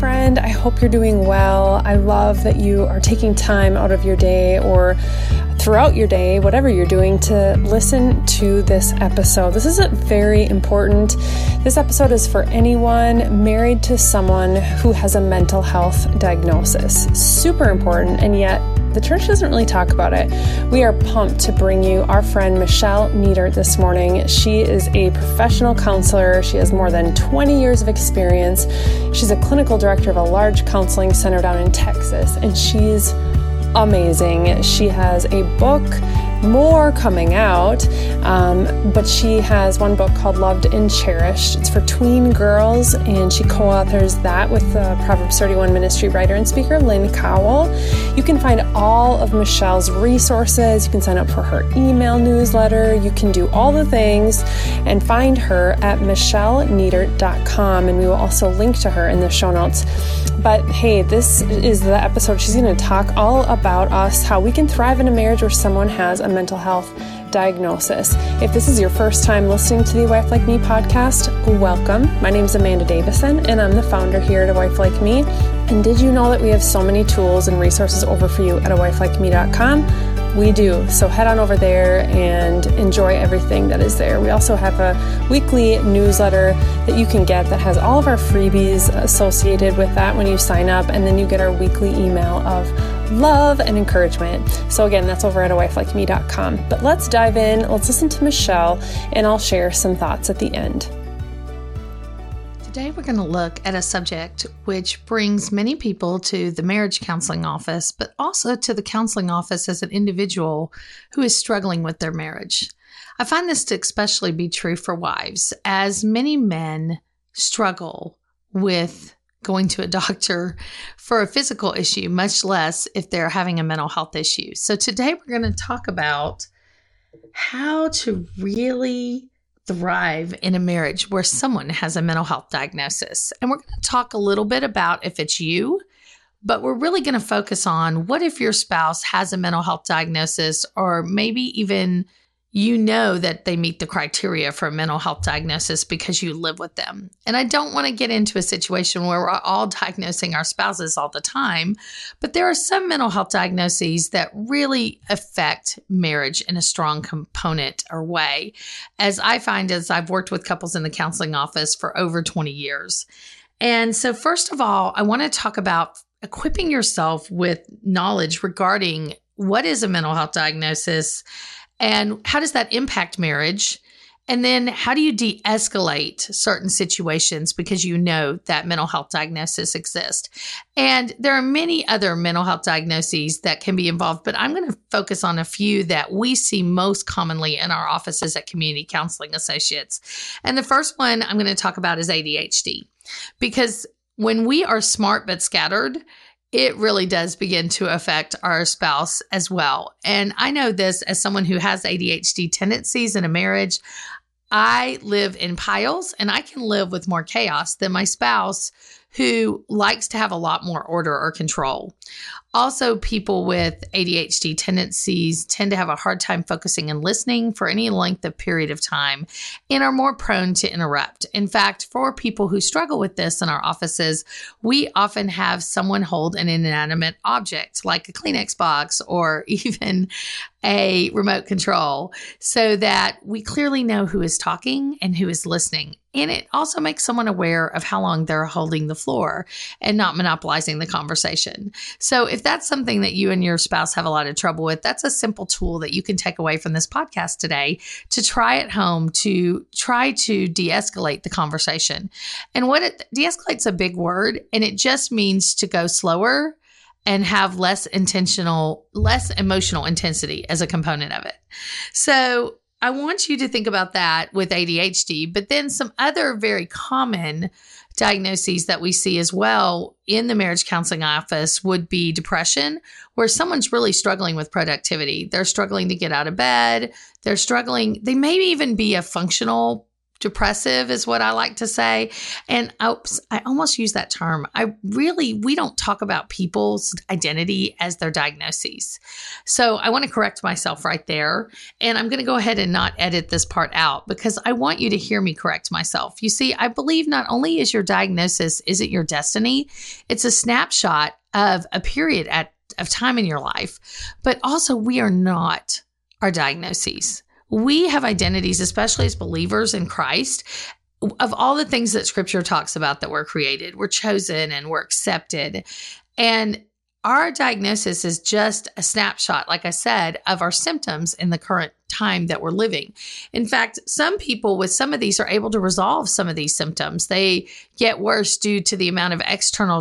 friend. I hope you're doing well. I love that you are taking time out of your day or throughout your day, whatever you're doing, to listen to this episode. This is a very important. This episode is for anyone married to someone who has a mental health diagnosis. Super important, and yet the church doesn't really talk about it. We are pumped to bring you our friend Michelle Nietert this morning. She is a professional counselor. She has more than 20 years of experience. She's a clinical director of a large counseling center down in Texas, and she's amazing. She has a book more coming out. Um, but she has one book called Loved and Cherished. It's for tween girls, and she co authors that with the Proverbs 31 ministry writer and speaker, Lynn Cowell. You can find all of Michelle's resources. You can sign up for her email newsletter. You can do all the things and find her at michellenietert.com. And we will also link to her in the show notes. But hey, this is the episode. She's going to talk all about us, how we can thrive in a marriage where someone has a mental health diagnosis. If this is your first time listening to the Wife Like Me podcast, welcome. My name is Amanda Davison, and I'm the founder here at A Wife Like Me. And did you know that we have so many tools and resources over for you at awifelikeme.com? We do. So head on over there and enjoy everything that is there. We also have a weekly newsletter that you can get that has all of our freebies associated with that when you sign up, and then you get our weekly email of love and encouragement. So again, that's over at awifelikeme.com. But let's dive in. Let's listen to Michelle, and I'll share some thoughts at the end. Today, we're going to look at a subject which brings many people to the marriage counseling office, but also to the counseling office as an individual who is struggling with their marriage. I find this to especially be true for wives, as many men struggle with going to a doctor for a physical issue, much less if they're having a mental health issue. So, today, we're going to talk about how to really thrive in a marriage where someone has a mental health diagnosis. And we're going to talk a little bit about if it's you, but we're really going to focus on what if your spouse has a mental health diagnosis or maybe even you know that they meet the criteria for a mental health diagnosis because you live with them. And I don't want to get into a situation where we're all diagnosing our spouses all the time, but there are some mental health diagnoses that really affect marriage in a strong component or way. As I find as I've worked with couples in the counseling office for over 20 years. And so first of all, I want to talk about equipping yourself with knowledge regarding what is a mental health diagnosis and how does that impact marriage? And then how do you de escalate certain situations because you know that mental health diagnosis exists? And there are many other mental health diagnoses that can be involved, but I'm going to focus on a few that we see most commonly in our offices at Community Counseling Associates. And the first one I'm going to talk about is ADHD because when we are smart but scattered, it really does begin to affect our spouse as well. And I know this as someone who has ADHD tendencies in a marriage. I live in piles and I can live with more chaos than my spouse who likes to have a lot more order or control. Also, people with ADHD tendencies tend to have a hard time focusing and listening for any length of period of time and are more prone to interrupt. In fact, for people who struggle with this in our offices, we often have someone hold an inanimate object like a Kleenex box or even a remote control so that we clearly know who is talking and who is listening. And it also makes someone aware of how long they're holding the floor and not monopolizing the conversation. So, if that's something that you and your spouse have a lot of trouble with, that's a simple tool that you can take away from this podcast today to try at home to try to de escalate the conversation. And what it de escalate's a big word, and it just means to go slower and have less intentional, less emotional intensity as a component of it. So, I want you to think about that with ADHD, but then some other very common diagnoses that we see as well in the marriage counseling office would be depression, where someone's really struggling with productivity. They're struggling to get out of bed. They're struggling, they may even be a functional depressive is what I like to say. And oops, I almost use that term. I really, we don't talk about people's identity as their diagnoses. So I want to correct myself right there. And I'm going to go ahead and not edit this part out because I want you to hear me correct myself. You see, I believe not only is your diagnosis isn't your destiny, it's a snapshot of a period at of time in your life, but also we are not our diagnoses we have identities, especially as believers in Christ, of all the things that scripture talks about that we're created, we're chosen and we're accepted. And our diagnosis is just a snapshot, like I said, of our symptoms in the current time that we're living. In fact, some people with some of these are able to resolve some of these symptoms. They get worse due to the amount of external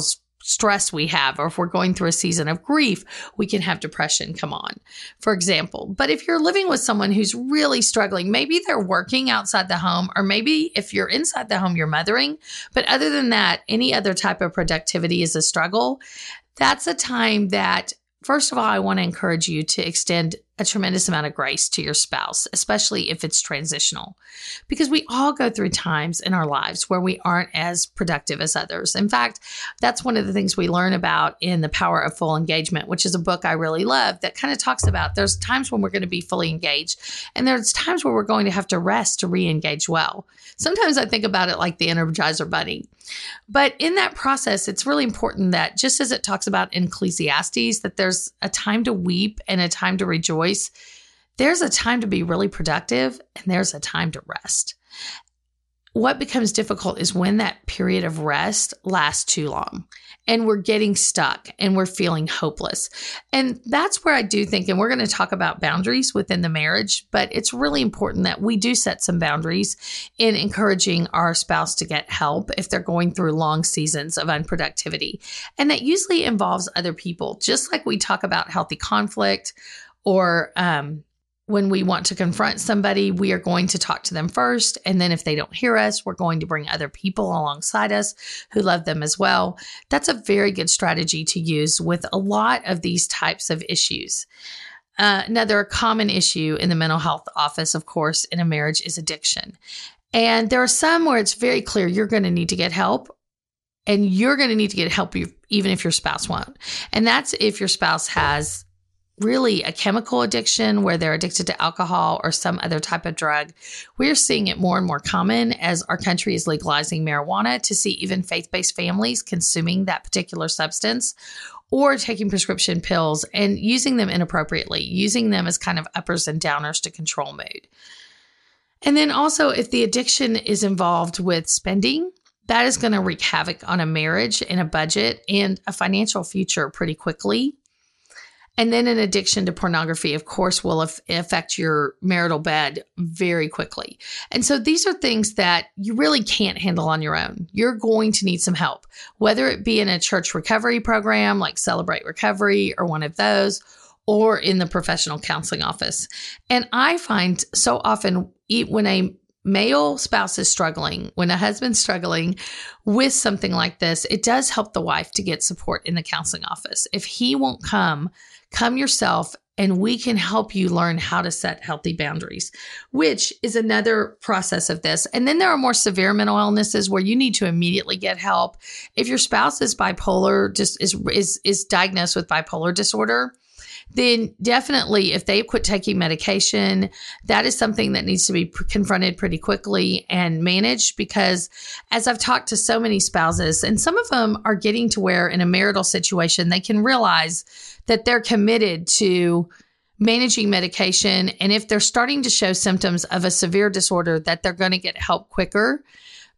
stress we have, or if we're going through a season of grief, we can have depression come on, for example. But if you're living with someone who's really struggling, maybe they're working outside the home, or maybe if you're inside the home, you're mothering. But other than that, any other type of productivity is a struggle. That's a time that First of all, I want to encourage you to extend a tremendous amount of grace to your spouse, especially if it's transitional, because we all go through times in our lives where we aren't as productive as others. In fact, that's one of the things we learn about in The Power of Full Engagement, which is a book I really love that kind of talks about there's times when we're going to be fully engaged, and there's times where we're going to have to rest to re engage well. Sometimes I think about it like the Energizer Bunny. But in that process, it's really important that just as it talks about in Ecclesiastes, that there's a time to weep and a time to rejoice, there's a time to be really productive and there's a time to rest. What becomes difficult is when that period of rest lasts too long and we're getting stuck and we're feeling hopeless. And that's where I do think, and we're going to talk about boundaries within the marriage, but it's really important that we do set some boundaries in encouraging our spouse to get help if they're going through long seasons of unproductivity. And that usually involves other people, just like we talk about healthy conflict or, um, when we want to confront somebody, we are going to talk to them first. And then if they don't hear us, we're going to bring other people alongside us who love them as well. That's a very good strategy to use with a lot of these types of issues. Uh, another common issue in the mental health office, of course, in a marriage is addiction. And there are some where it's very clear you're going to need to get help and you're going to need to get help even if your spouse won't. And that's if your spouse has really a chemical addiction where they're addicted to alcohol or some other type of drug. We're seeing it more and more common as our country is legalizing marijuana to see even faith based families consuming that particular substance or taking prescription pills and using them inappropriately, using them as kind of uppers and downers to control mood. And then also, if the addiction is involved with spending, that is going to wreak havoc on a marriage and a budget and a financial future pretty quickly. And then an addiction to pornography, of course, will affect your marital bed very quickly. And so these are things that you really can't handle on your own. You're going to need some help, whether it be in a church recovery program like Celebrate Recovery or one of those, or in the professional counseling office. And I find so often when a male spouse is struggling, when a husband's struggling with something like this, it does help the wife to get support in the counseling office. If he won't come, come yourself and we can help you learn how to set healthy boundaries, which is another process of this. And then there are more severe mental illnesses where you need to immediately get help. If your spouse is bipolar, just is is is diagnosed with bipolar disorder, then definitely if they quit taking medication, that is something that needs to be confronted pretty quickly and managed because as I've talked to so many spouses, and some of them are getting to where in a marital situation, they can realize that they're committed to managing medication. And if they're starting to show symptoms of a severe disorder, that they're going to get help quicker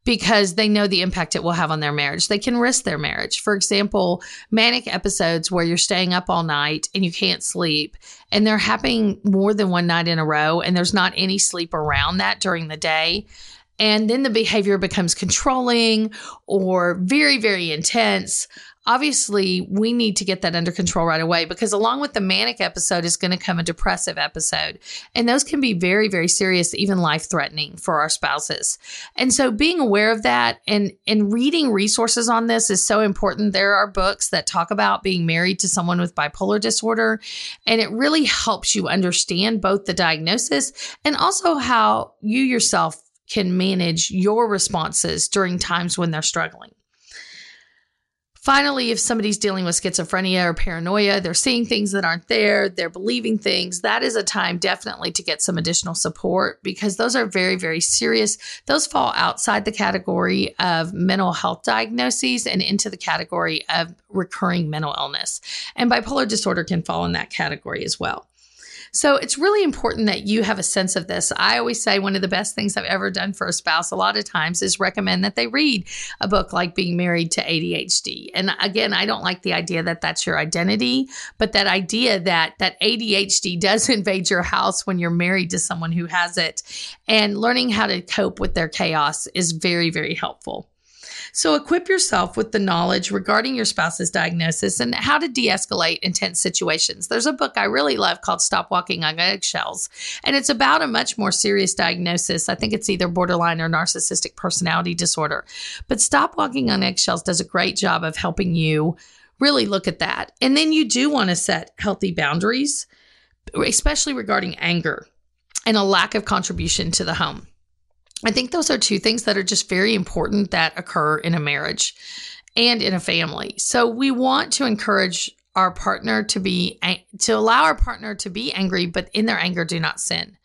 because they know the impact it will have on their marriage. They can risk their marriage. For example, manic episodes where you're staying up all night and you can't sleep, and they're happening more than one night in a row, and there's not any sleep around that during the day. And then the behavior becomes controlling or very, very intense obviously we need to get that under control right away because along with the manic episode is going to come a depressive episode. And those can be very very serious even life threatening for our spouses. And so being aware of that and and reading resources on this is so important. There are books that talk about being married to someone with bipolar disorder and it really helps you understand both the diagnosis and also how you yourself can manage your responses during times when they're struggling. Finally, if somebody's dealing with schizophrenia or paranoia, they're seeing things that aren't there, they're believing things, that is a time definitely to get some additional support because those are very, very serious. Those fall outside the category of mental health diagnoses and into the category of recurring mental illness. And bipolar disorder can fall in that category as well. So it's really important that you have a sense of this. I always say one of the best things I've ever done for a spouse a lot of times is recommend that they read a book like Being Married to ADHD. And again, I don't like the idea that that's your identity, but that idea that that ADHD does invade your house when you're married to someone who has it and learning how to cope with their chaos is very very helpful. So equip yourself with the knowledge regarding your spouse's diagnosis and how to de escalate intense situations. There's a book I really love called Stop Walking on Eggshells, and it's about a much more serious diagnosis. I think it's either borderline or narcissistic personality disorder. But Stop Walking on Eggshells does a great job of helping you really look at that. And then you do want to set healthy boundaries, especially regarding anger and a lack of contribution to the home. I think those are two things that are just very important that occur in a marriage and in a family. So we want to encourage our partner to be to allow our partner to be angry but in their anger do not sin.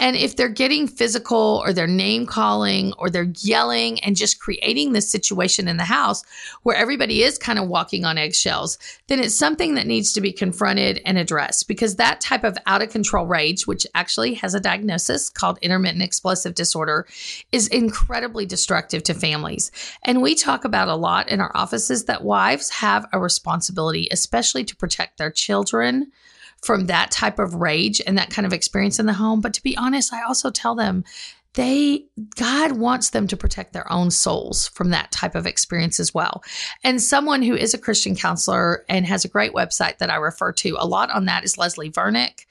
And if they're getting physical or they're name calling or they're yelling and just creating this situation in the house where everybody is kind of walking on eggshells, then it's something that needs to be confronted and addressed because that type of out of control rage, which actually has a diagnosis called intermittent explosive disorder, is incredibly destructive to families. And we talk about a lot in our offices that wives have a responsibility, especially to protect their children from that type of rage and that kind of experience in the home. But to be honest, I also tell them they God wants them to protect their own souls from that type of experience as well. And someone who is a Christian counselor and has a great website that I refer to a lot on that is Leslie Vernick.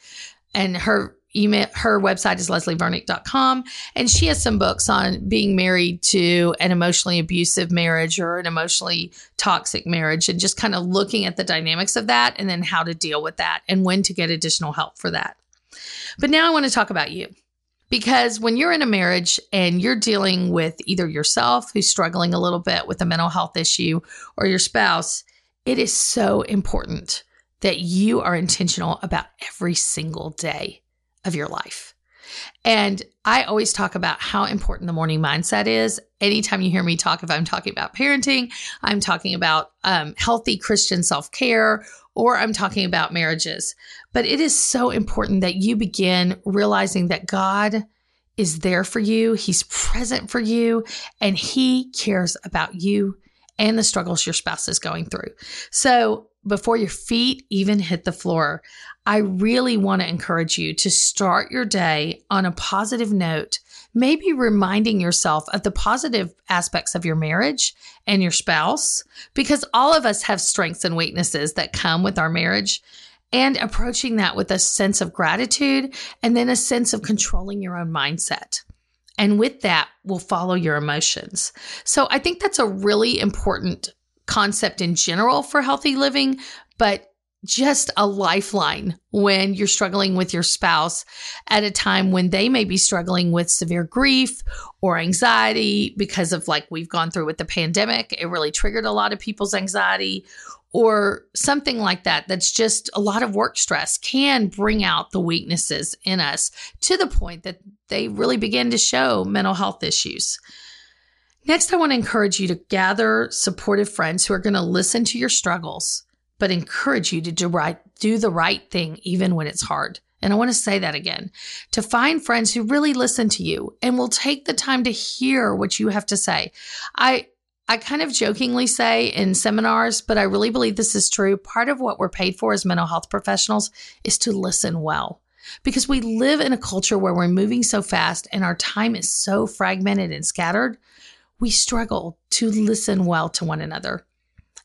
And her email her website is leslievernick.com and she has some books on being married to an emotionally abusive marriage or an emotionally toxic marriage and just kind of looking at the dynamics of that and then how to deal with that and when to get additional help for that. But now I want to talk about you. Because when you're in a marriage and you're dealing with either yourself who's struggling a little bit with a mental health issue or your spouse, it is so important that you are intentional about every single day of your life. And I always talk about how important the morning mindset is. Anytime you hear me talk, if I'm talking about parenting, I'm talking about um, healthy Christian self care, or I'm talking about marriages. But it is so important that you begin realizing that God is there for you, He's present for you, and He cares about you and the struggles your spouse is going through. So before your feet even hit the floor, I really want to encourage you to start your day on a positive note, maybe reminding yourself of the positive aspects of your marriage and your spouse, because all of us have strengths and weaknesses that come with our marriage. And approaching that with a sense of gratitude and then a sense of controlling your own mindset. And with that will follow your emotions. So I think that's a really important concept in general for healthy living, but just a lifeline when you're struggling with your spouse at a time when they may be struggling with severe grief or anxiety because of like we've gone through with the pandemic. It really triggered a lot of people's anxiety or something like that. That's just a lot of work stress can bring out the weaknesses in us to the point that they really begin to show mental health issues. Next, I want to encourage you to gather supportive friends who are going to listen to your struggles, but encourage you to do, right, do the right thing even when it's hard. And I want to say that again to find friends who really listen to you and will take the time to hear what you have to say. I, I kind of jokingly say in seminars, but I really believe this is true. Part of what we're paid for as mental health professionals is to listen well because we live in a culture where we're moving so fast and our time is so fragmented and scattered we struggle to listen well to one another.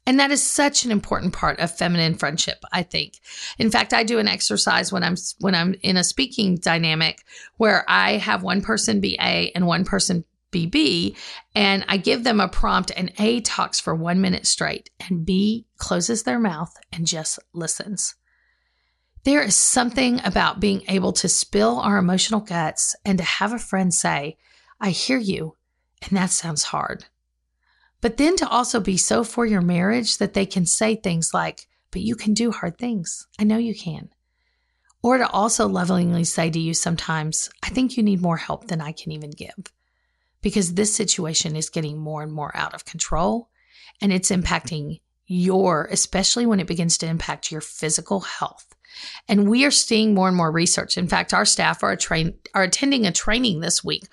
And that is such an important part of feminine friendship, I think. In fact, I do an exercise when I'm when I'm in a speaking dynamic where I have one person be A and one person be B, and I give them a prompt and A talks for 1 minute straight and B closes their mouth and just listens. There is something about being able to spill our emotional guts and to have a friend say, I hear you, and that sounds hard. But then to also be so for your marriage that they can say things like, but you can do hard things. I know you can. Or to also lovingly say to you sometimes, I think you need more help than I can even give because this situation is getting more and more out of control and it's impacting your, especially when it begins to impact your physical health. And we are seeing more and more research. In fact, our staff are train are attending a training this week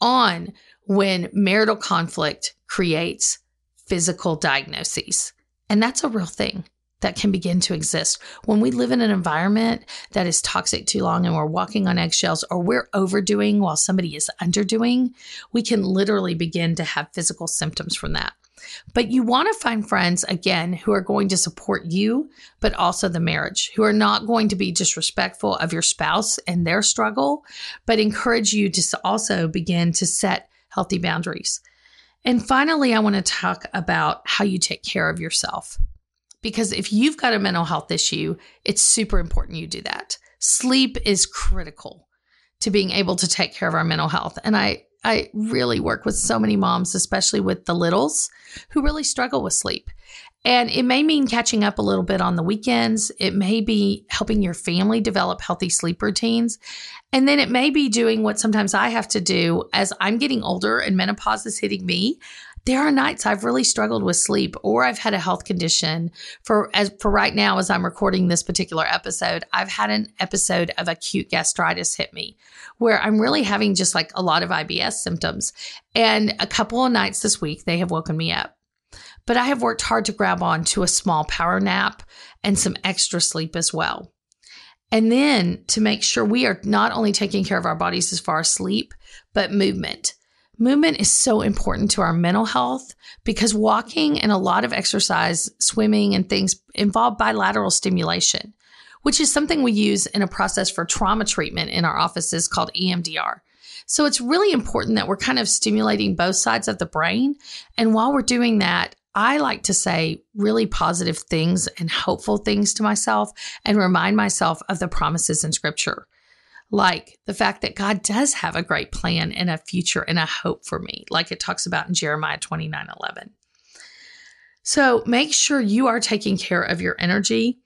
on when marital conflict creates physical diagnoses. And that's a real thing that can begin to exist. When we live in an environment that is toxic too long and we're walking on eggshells or we're overdoing while somebody is underdoing, we can literally begin to have physical symptoms from that. But you want to find friends, again, who are going to support you, but also the marriage, who are not going to be disrespectful of your spouse and their struggle, but encourage you to also begin to set healthy boundaries. And finally, I want to talk about how you take care of yourself. Because if you've got a mental health issue, it's super important you do that. Sleep is critical to being able to take care of our mental health. And I, I really work with so many moms, especially with the littles, who really struggle with sleep. And it may mean catching up a little bit on the weekends. It may be helping your family develop healthy sleep routines. And then it may be doing what sometimes I have to do as I'm getting older and menopause is hitting me there are nights I've really struggled with sleep or I've had a health condition for as for right now as I'm recording this particular episode I've had an episode of acute gastritis hit me where I'm really having just like a lot of IBS symptoms and a couple of nights this week they have woken me up but I have worked hard to grab on to a small power nap and some extra sleep as well and then to make sure we are not only taking care of our bodies as far as sleep but movement Movement is so important to our mental health because walking and a lot of exercise, swimming, and things involve bilateral stimulation, which is something we use in a process for trauma treatment in our offices called EMDR. So it's really important that we're kind of stimulating both sides of the brain. And while we're doing that, I like to say really positive things and hopeful things to myself and remind myself of the promises in scripture like the fact that God does have a great plan and a future and a hope for me, like it talks about in Jeremiah 29 11. So make sure you are taking care of your energy.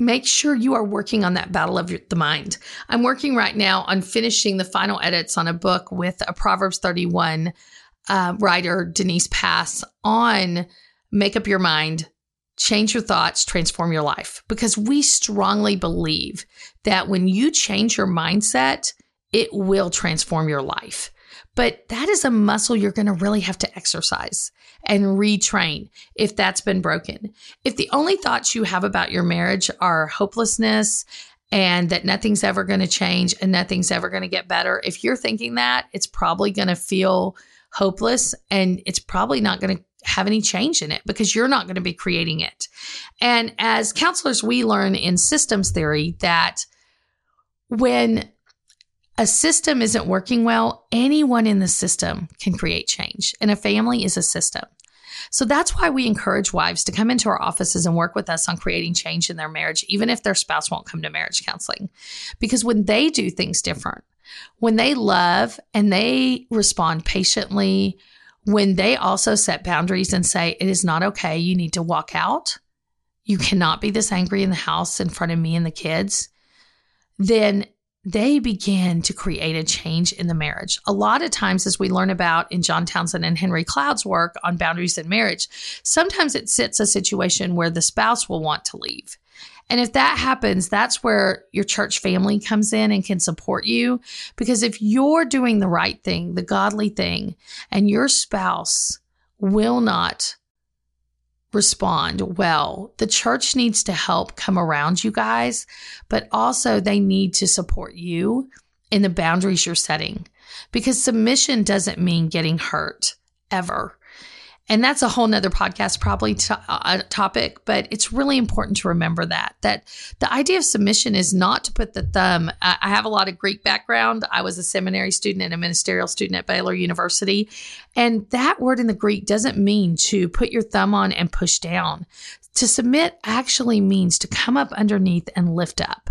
Make sure you are working on that battle of the mind. I'm working right now on finishing the final edits on a book with a Proverbs 31 uh, writer, Denise Pass, on make up your mind change your thoughts, transform your life. Because we strongly believe that when you change your mindset, it will transform your life. But that is a muscle you're going to really have to exercise and retrain if that's been broken. If the only thoughts you have about your marriage are hopelessness and that nothing's ever going to change and nothing's ever going to get better, if you're thinking that, it's probably going to feel hopeless and it's probably not going to have any change in it because you're not going to be creating it. And as counselors, we learn in systems theory that when a system isn't working well, anyone in the system can create change, and a family is a system. So that's why we encourage wives to come into our offices and work with us on creating change in their marriage, even if their spouse won't come to marriage counseling. Because when they do things different, when they love and they respond patiently, when they also set boundaries and say, it is not okay, you need to walk out, you cannot be this angry in the house in front of me and the kids, then they begin to create a change in the marriage. A lot of times, as we learn about in John Townsend and Henry Cloud's work on boundaries in marriage, sometimes it sits a situation where the spouse will want to leave. And if that happens, that's where your church family comes in and can support you. Because if you're doing the right thing, the godly thing, and your spouse will not respond well, the church needs to help come around you guys, but also they need to support you in the boundaries you're setting. Because submission doesn't mean getting hurt ever. And that's a whole nother podcast, probably to, uh, topic, but it's really important to remember that, that the idea of submission is not to put the thumb. I, I have a lot of Greek background. I was a seminary student and a ministerial student at Baylor University. And that word in the Greek doesn't mean to put your thumb on and push down. To submit actually means to come up underneath and lift up.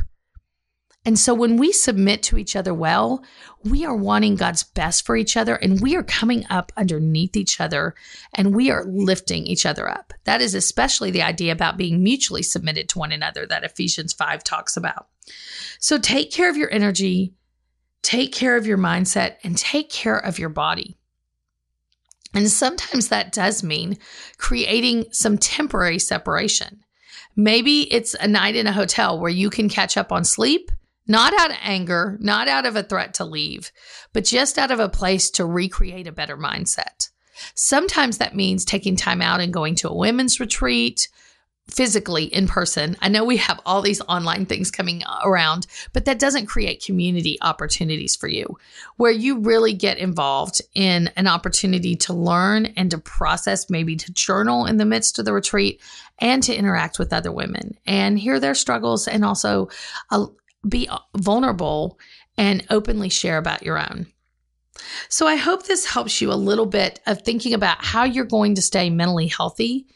And so when we submit to each other well, we are wanting God's best for each other and we are coming up underneath each other and we are lifting each other up. That is especially the idea about being mutually submitted to one another that Ephesians 5 talks about. So take care of your energy, take care of your mindset, and take care of your body. And sometimes that does mean creating some temporary separation. Maybe it's a night in a hotel where you can catch up on sleep not out of anger, not out of a threat to leave, but just out of a place to recreate a better mindset. Sometimes that means taking time out and going to a women's retreat physically in person. I know we have all these online things coming around, but that doesn't create community opportunities for you where you really get involved in an opportunity to learn and to process, maybe to journal in the midst of the retreat and to interact with other women and hear their struggles and also be vulnerable and openly share about your own. So I hope this helps you a little bit of thinking about how you're going to stay mentally healthy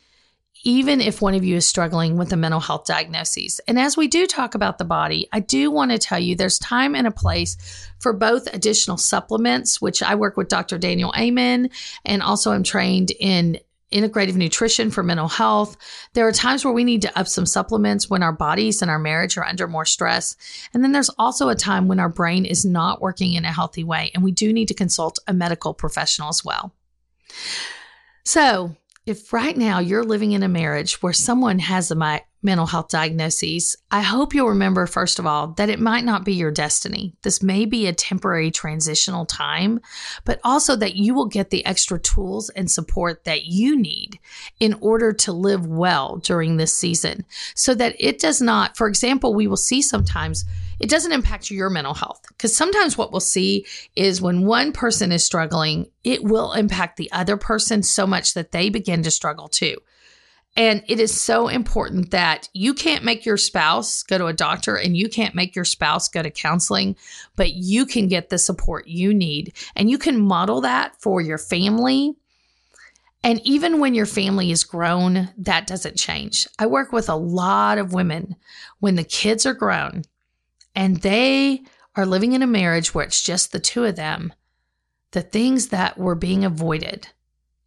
even if one of you is struggling with a mental health diagnosis. And as we do talk about the body, I do want to tell you there's time and a place for both additional supplements, which I work with Dr. Daniel Amen, and also I'm trained in integrative nutrition for mental health. There are times where we need to up some supplements when our bodies and our marriage are under more stress. And then there's also a time when our brain is not working in a healthy way, and we do need to consult a medical professional as well. So, if right now you're living in a marriage where someone has a mental health diagnoses, I hope you'll remember, first of all, that it might not be your destiny. This may be a temporary transitional time, but also that you will get the extra tools and support that you need in order to live well during this season so that it does not, for example, we will see sometimes it doesn't impact your mental health because sometimes what we'll see is when one person is struggling, it will impact the other person so much that they begin to struggle too. And it is so important that you can't make your spouse go to a doctor and you can't make your spouse go to counseling, but you can get the support you need. And you can model that for your family. And even when your family is grown, that doesn't change. I work with a lot of women when the kids are grown and they are living in a marriage where it's just the two of them. The things that were being avoided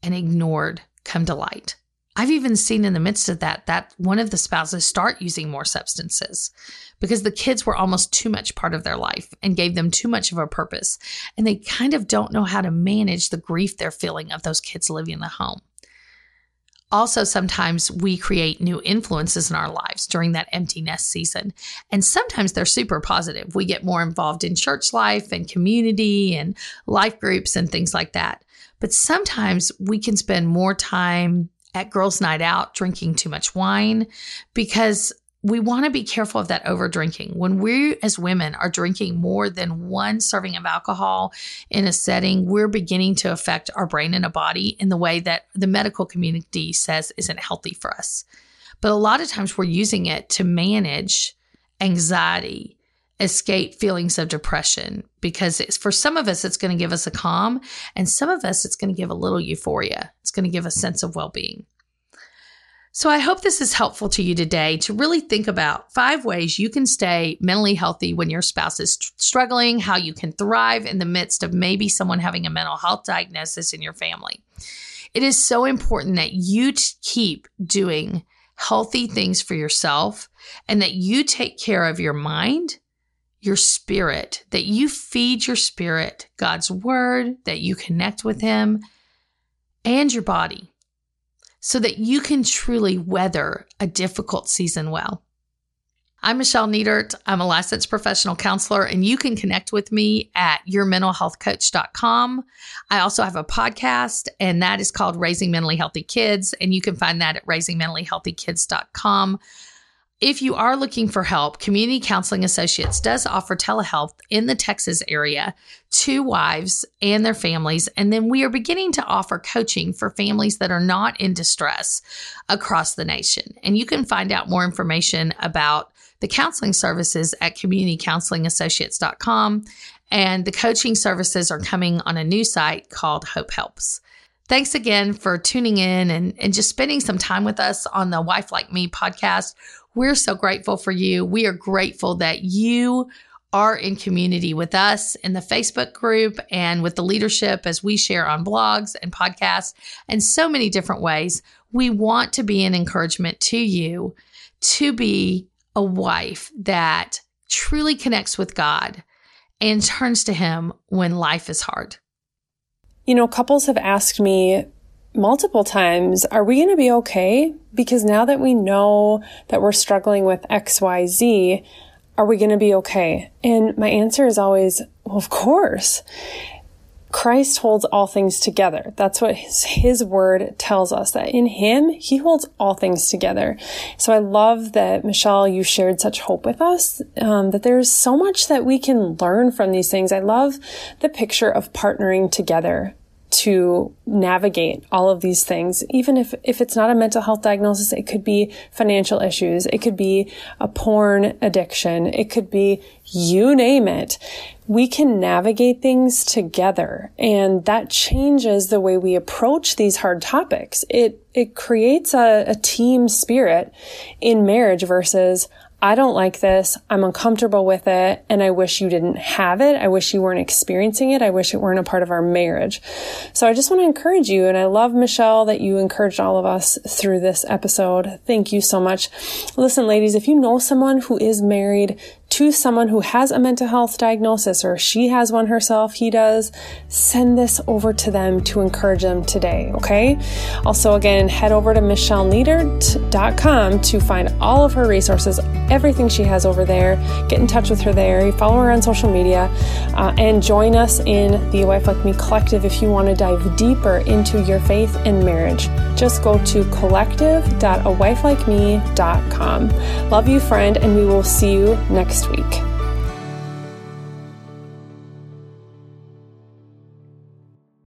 and ignored come to light. I've even seen in the midst of that that one of the spouses start using more substances because the kids were almost too much part of their life and gave them too much of a purpose. And they kind of don't know how to manage the grief they're feeling of those kids living in the home. Also, sometimes we create new influences in our lives during that empty nest season. And sometimes they're super positive. We get more involved in church life and community and life groups and things like that. But sometimes we can spend more time at girls' night out drinking too much wine because we want to be careful of that over drinking. When we as women are drinking more than one serving of alcohol in a setting, we're beginning to affect our brain and a body in the way that the medical community says isn't healthy for us. But a lot of times we're using it to manage anxiety, escape feelings of depression, because for some of us, it's going to give us a calm, and some of us, it's going to give a little euphoria. It's going to give a sense of well being. So I hope this is helpful to you today to really think about five ways you can stay mentally healthy when your spouse is struggling, how you can thrive in the midst of maybe someone having a mental health diagnosis in your family. It is so important that you keep doing healthy things for yourself and that you take care of your mind, your spirit, that you feed your spirit God's word, that you connect with Him, and your body so that you can truly weather a difficult season well. I'm Michelle Nietert. I'm a licensed professional counselor, and you can connect with me at yourmentalhealthcoach.com. I also have a podcast, and that is called Raising Mentally Healthy Kids, and you can find that at raisingmentallyhealthykids.com. If you are looking for help, Community Counseling Associates does offer telehealth in the Texas area to wives and their families. And then we are beginning to offer coaching for families that are not in distress across the nation. And you can find out more information about the counseling services at communitycounselingassociates.com. And the coaching services are coming on a new site called Hope Helps. Thanks again for tuning in and, and just spending some time with us on the Wife Like Me podcast we're so grateful for you. We are grateful that you are in community with us in the Facebook group and with the leadership as we share on blogs and podcasts and so many different ways. We want to be an encouragement to you to be a wife that truly connects with God and turns to Him when life is hard. You know, couples have asked me multiple times, are we going to be okay? Because now that we know that we're struggling with XYZ, are we going to be okay? And my answer is always, well, of course. Christ holds all things together. That's what his, his, word tells us that in him, he holds all things together. So I love that, Michelle, you shared such hope with us, um, that there's so much that we can learn from these things. I love the picture of partnering together to navigate all of these things. Even if, if it's not a mental health diagnosis, it could be financial issues. It could be a porn addiction. It could be you name it. We can navigate things together and that changes the way we approach these hard topics. It, it creates a, a team spirit in marriage versus I don't like this. I'm uncomfortable with it. And I wish you didn't have it. I wish you weren't experiencing it. I wish it weren't a part of our marriage. So I just want to encourage you. And I love, Michelle, that you encouraged all of us through this episode. Thank you so much. Listen, ladies, if you know someone who is married, to someone who has a mental health diagnosis or she has one herself, he does, send this over to them to encourage them today, okay? Also, again, head over to michellenietert.com to find all of her resources, everything she has over there. Get in touch with her there. Follow her on social media uh, and join us in the Wife Like Me Collective if you want to dive deeper into your faith and marriage. Just go to collective.awifelikeme.com. Love you, friend, and we will see you next week.